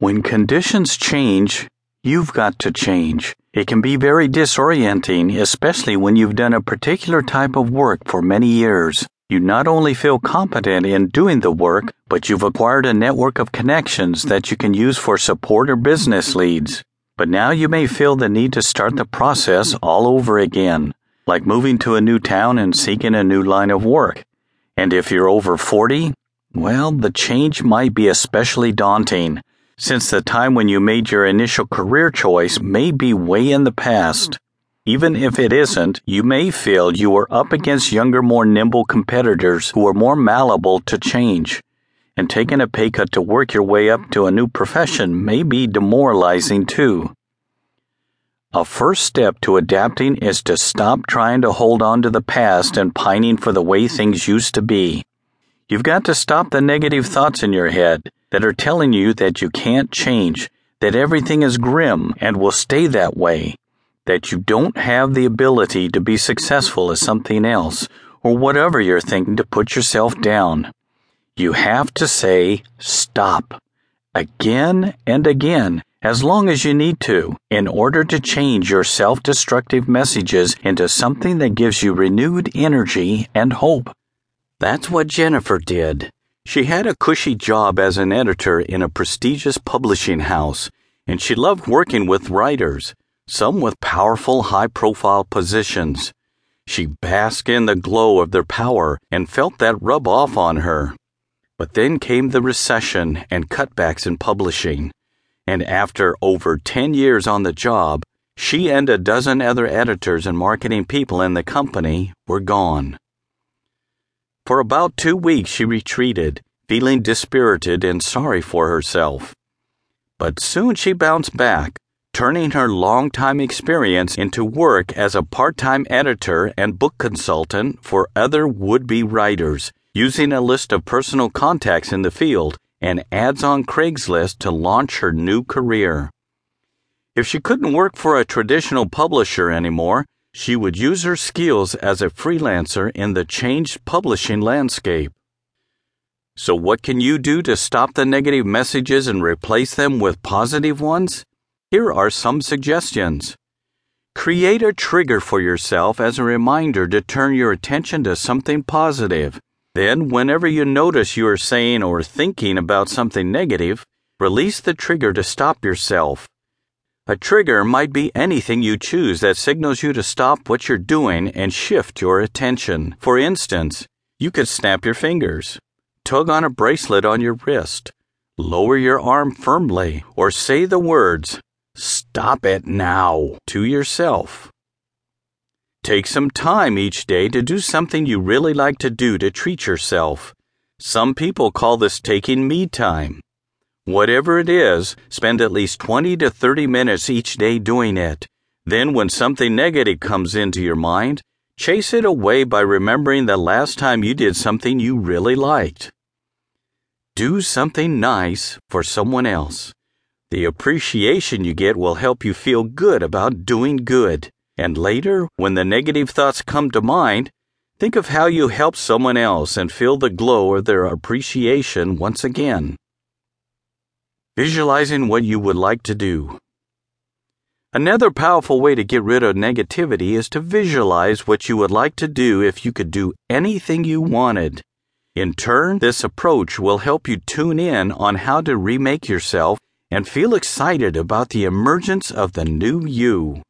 When conditions change, you've got to change. It can be very disorienting, especially when you've done a particular type of work for many years. You not only feel competent in doing the work, but you've acquired a network of connections that you can use for support or business leads. But now you may feel the need to start the process all over again, like moving to a new town and seeking a new line of work. And if you're over 40, well, the change might be especially daunting since the time when you made your initial career choice may be way in the past. Even if it isn't, you may feel you are up against younger, more nimble competitors who are more malleable to change. And taking a pay cut to work your way up to a new profession may be demoralizing too. A first step to adapting is to stop trying to hold on to the past and pining for the way things used to be. You've got to stop the negative thoughts in your head that are telling you that you can't change, that everything is grim and will stay that way, that you don't have the ability to be successful as something else, or whatever you're thinking to put yourself down. You have to say stop again and again as long as you need to in order to change your self destructive messages into something that gives you renewed energy and hope. That's what Jennifer did. She had a cushy job as an editor in a prestigious publishing house, and she loved working with writers, some with powerful, high profile positions. She basked in the glow of their power and felt that rub off on her. But then came the recession and cutbacks in publishing. And after over 10 years on the job, she and a dozen other editors and marketing people in the company were gone. For about two weeks, she retreated, feeling dispirited and sorry for herself. But soon she bounced back, turning her long-time experience into work as a part time editor and book consultant for other would be writers, using a list of personal contacts in the field and ads on Craigslist to launch her new career. If she couldn't work for a traditional publisher anymore, she would use her skills as a freelancer in the changed publishing landscape. So, what can you do to stop the negative messages and replace them with positive ones? Here are some suggestions. Create a trigger for yourself as a reminder to turn your attention to something positive. Then, whenever you notice you are saying or thinking about something negative, release the trigger to stop yourself. A trigger might be anything you choose that signals you to stop what you're doing and shift your attention. For instance, you could snap your fingers, tug on a bracelet on your wrist, lower your arm firmly, or say the words, Stop it now, to yourself. Take some time each day to do something you really like to do to treat yourself. Some people call this taking me time. Whatever it is, spend at least 20 to 30 minutes each day doing it. Then, when something negative comes into your mind, chase it away by remembering the last time you did something you really liked. Do something nice for someone else. The appreciation you get will help you feel good about doing good. And later, when the negative thoughts come to mind, think of how you helped someone else and feel the glow of their appreciation once again. Visualizing what you would like to do. Another powerful way to get rid of negativity is to visualize what you would like to do if you could do anything you wanted. In turn, this approach will help you tune in on how to remake yourself and feel excited about the emergence of the new you.